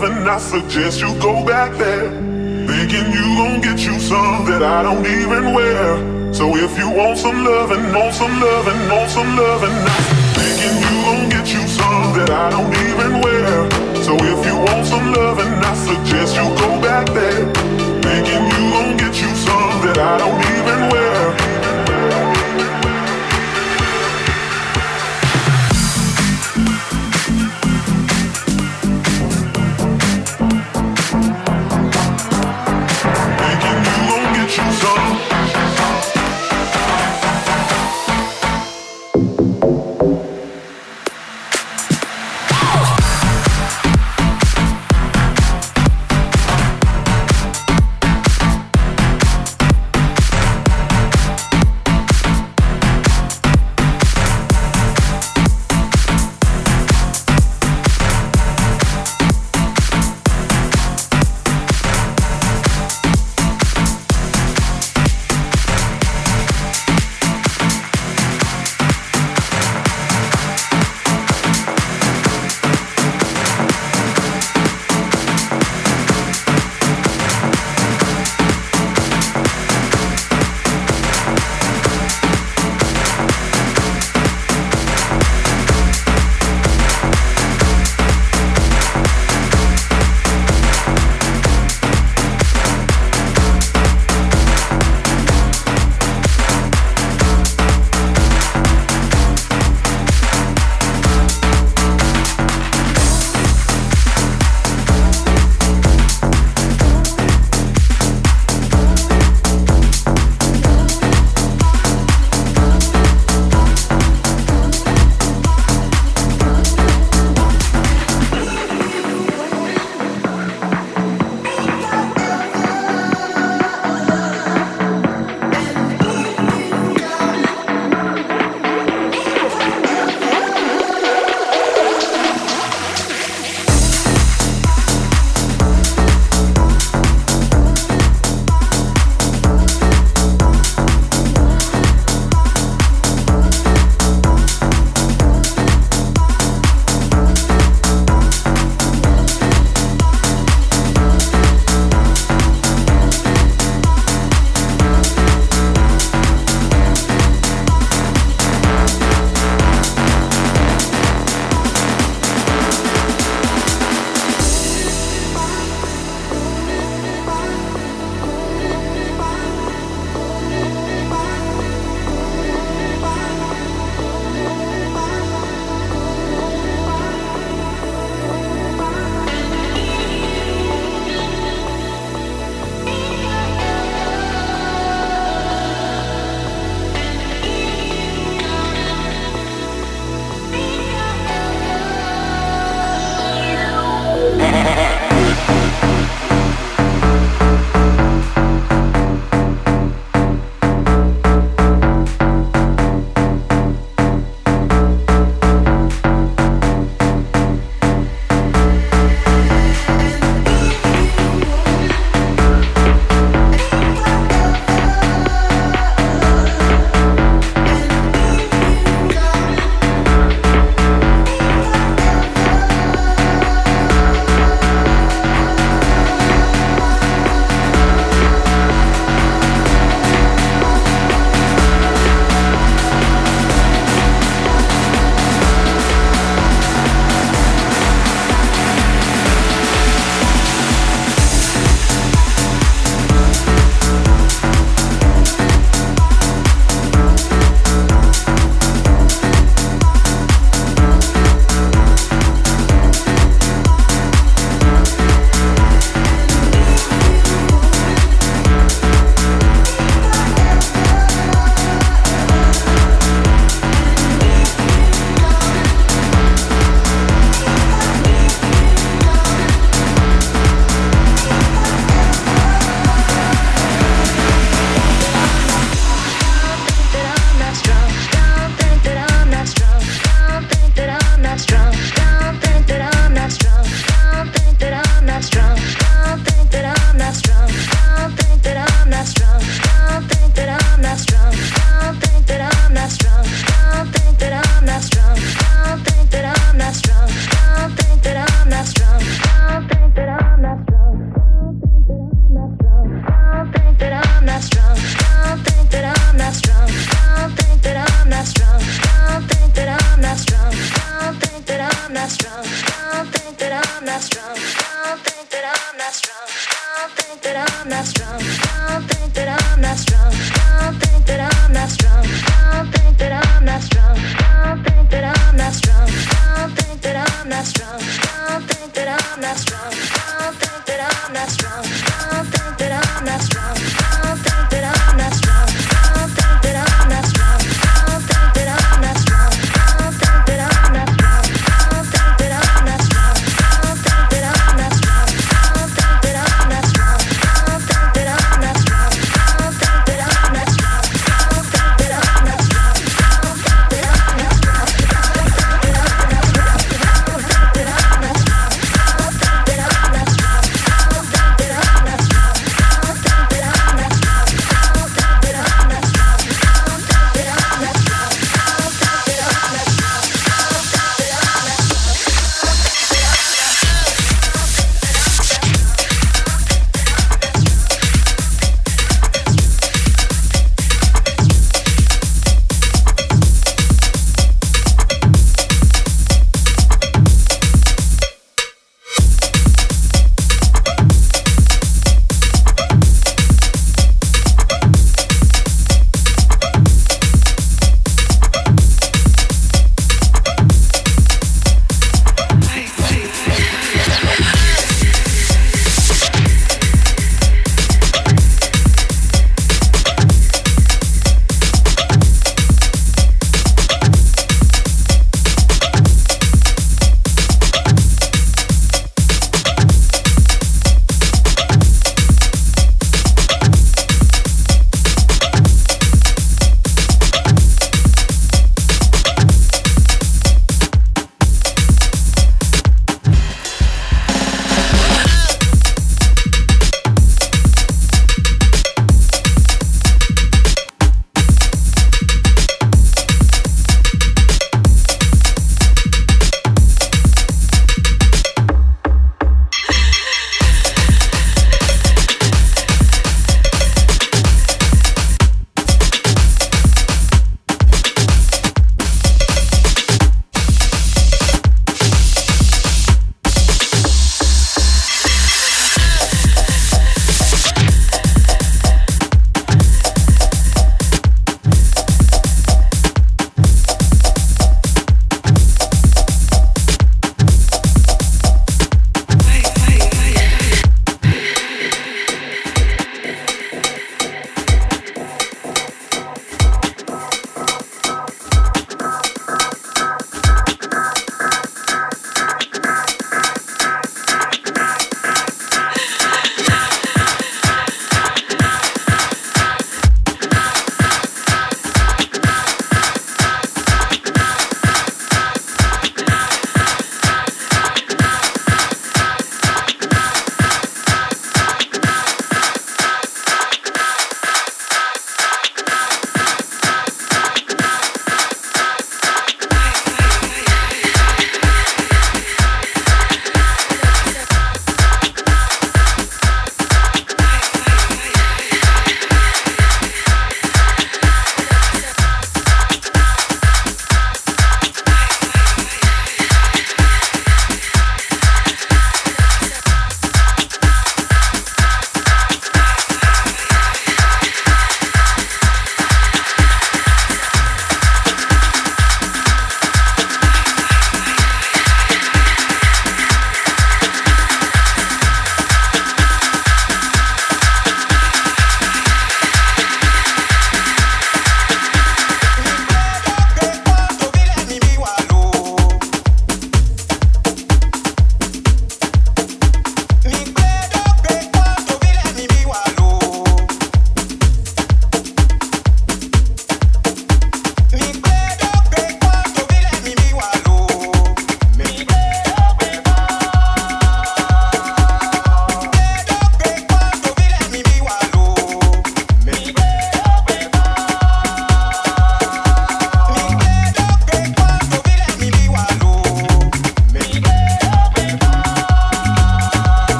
I suggest you go back there. Thinking you gon' get you some that I don't even wear. So if you want some loving, want some loving, want some loving, thinking you gon' get you some that I don't even wear. So if you want some loving, I suggest you go back there. Thinking you gon' get you some that I don't even wear.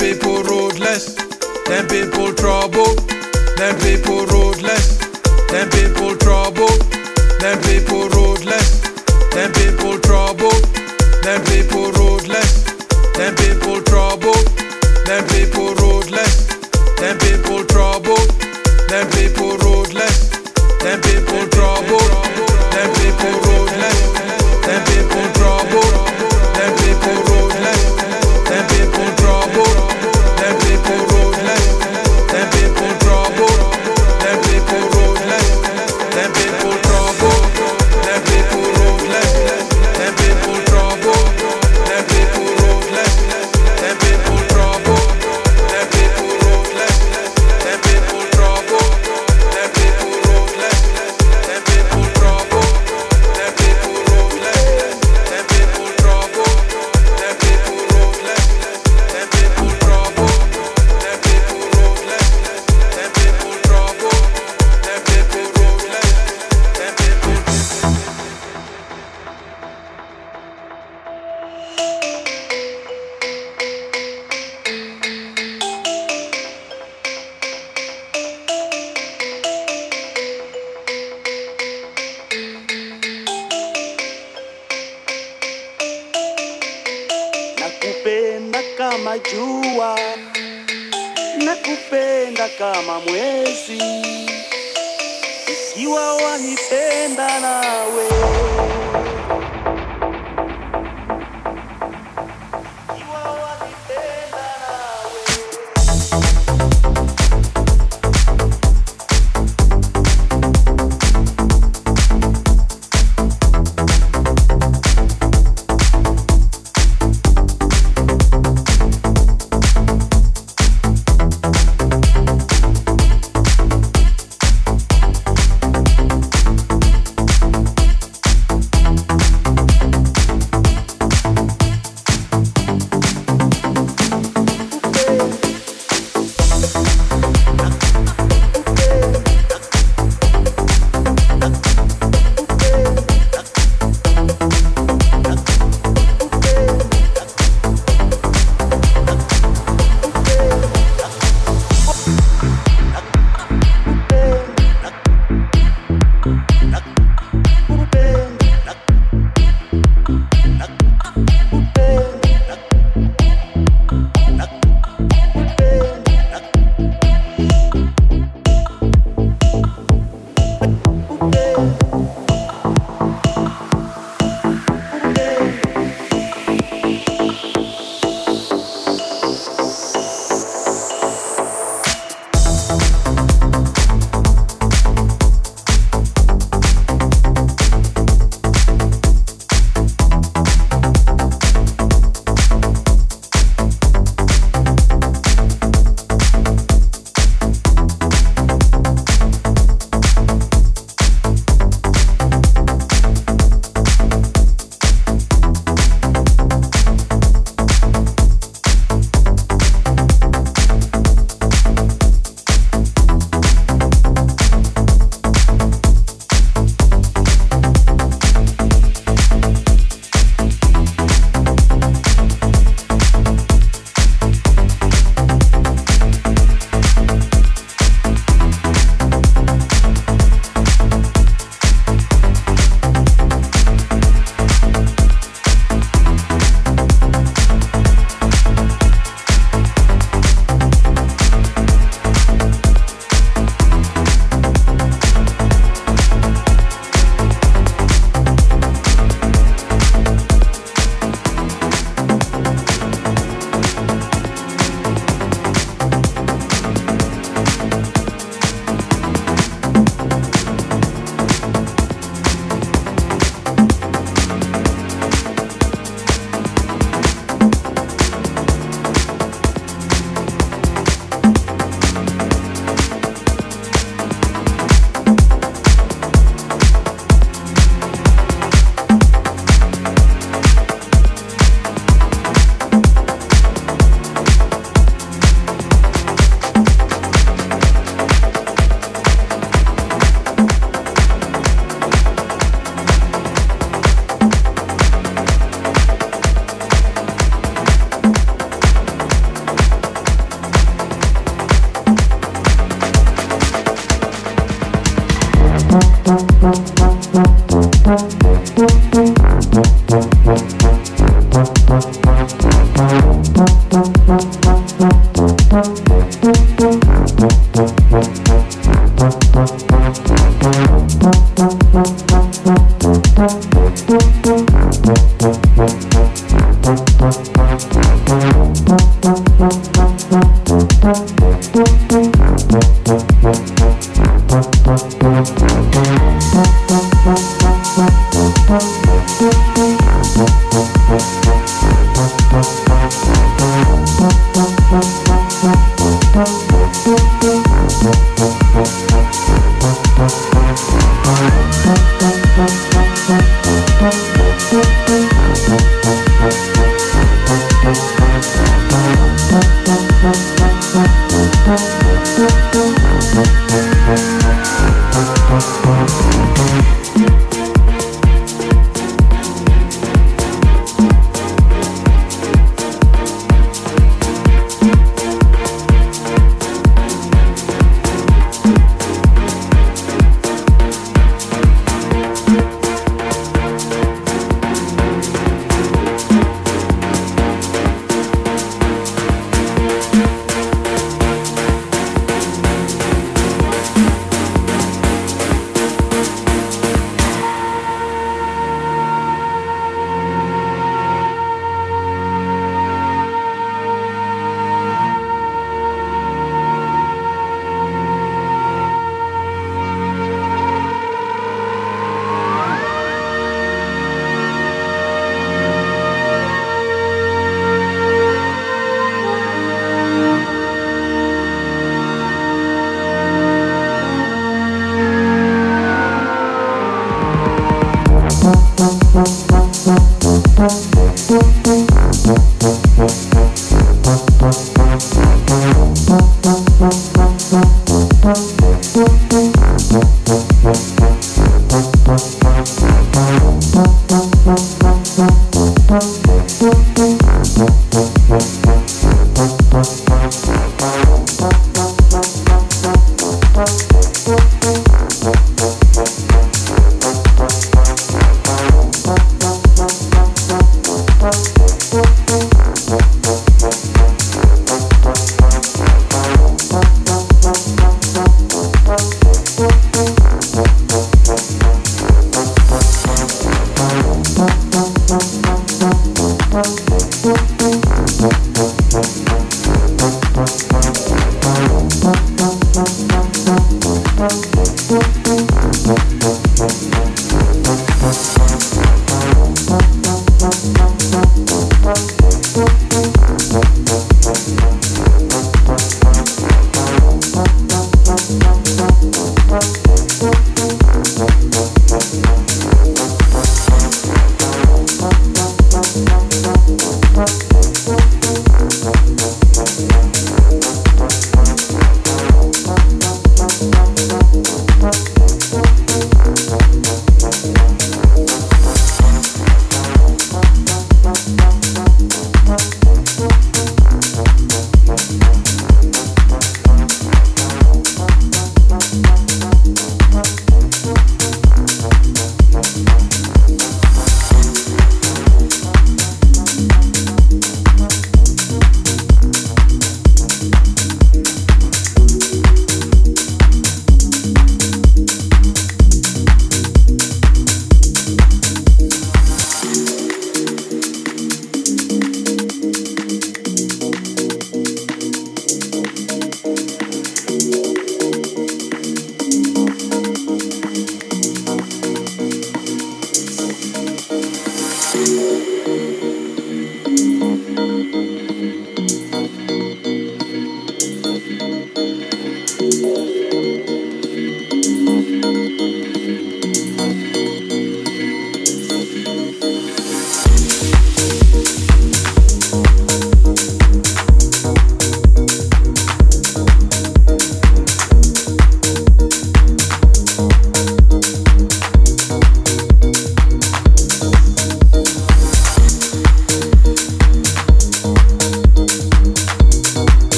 people roadless, them people trouble, them people roadless, them people trouble, them people roadless, them people trouble, them people roadless, them people trouble, them people roadless, them people trouble, them people roadless, them people trouble, them people roadless, them people trouble, them people Thank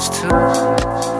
almost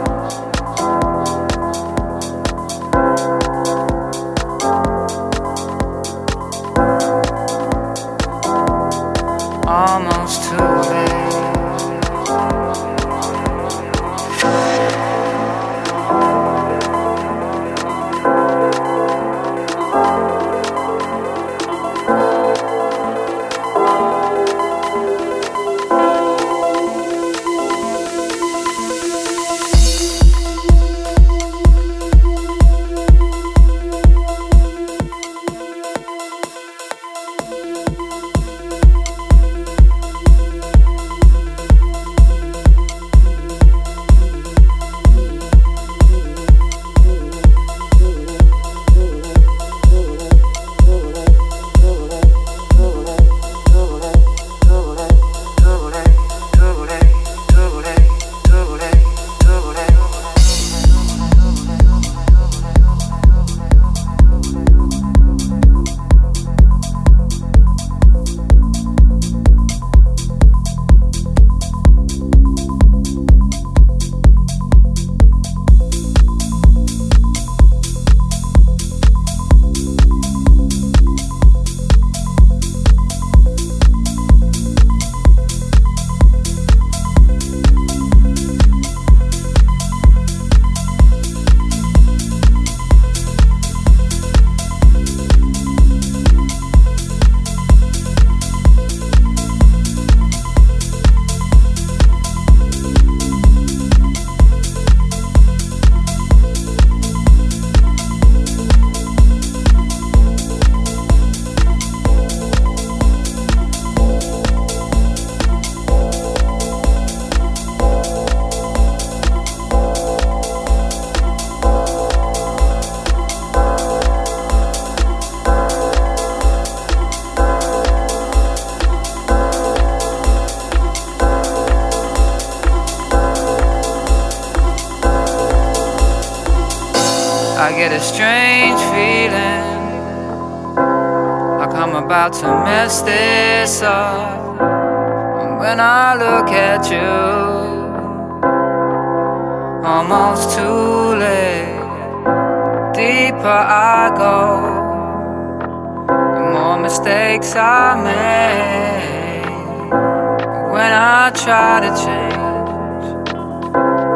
try to change,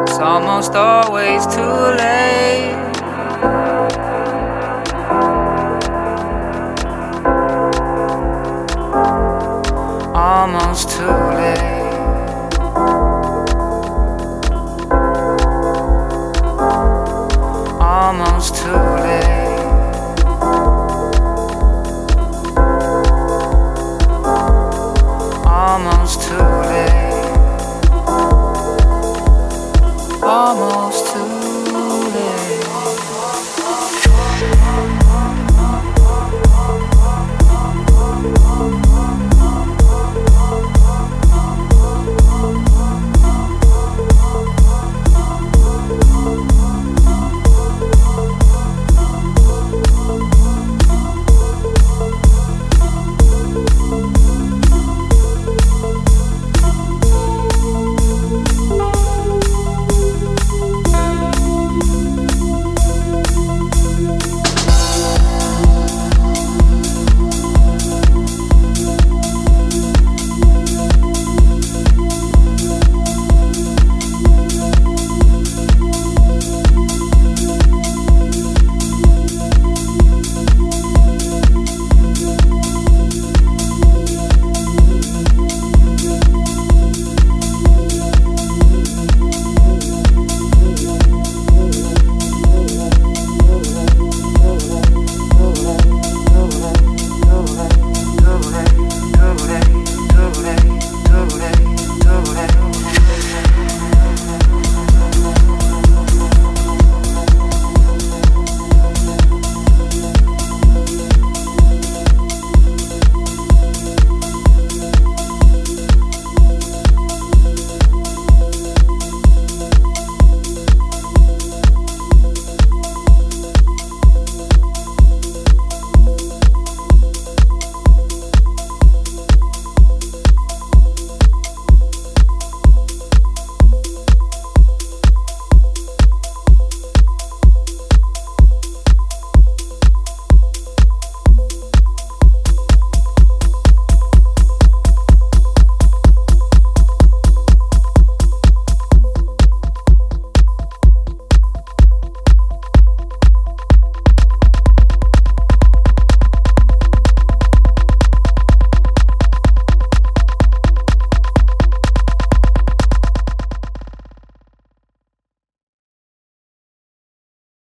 it's almost always too late.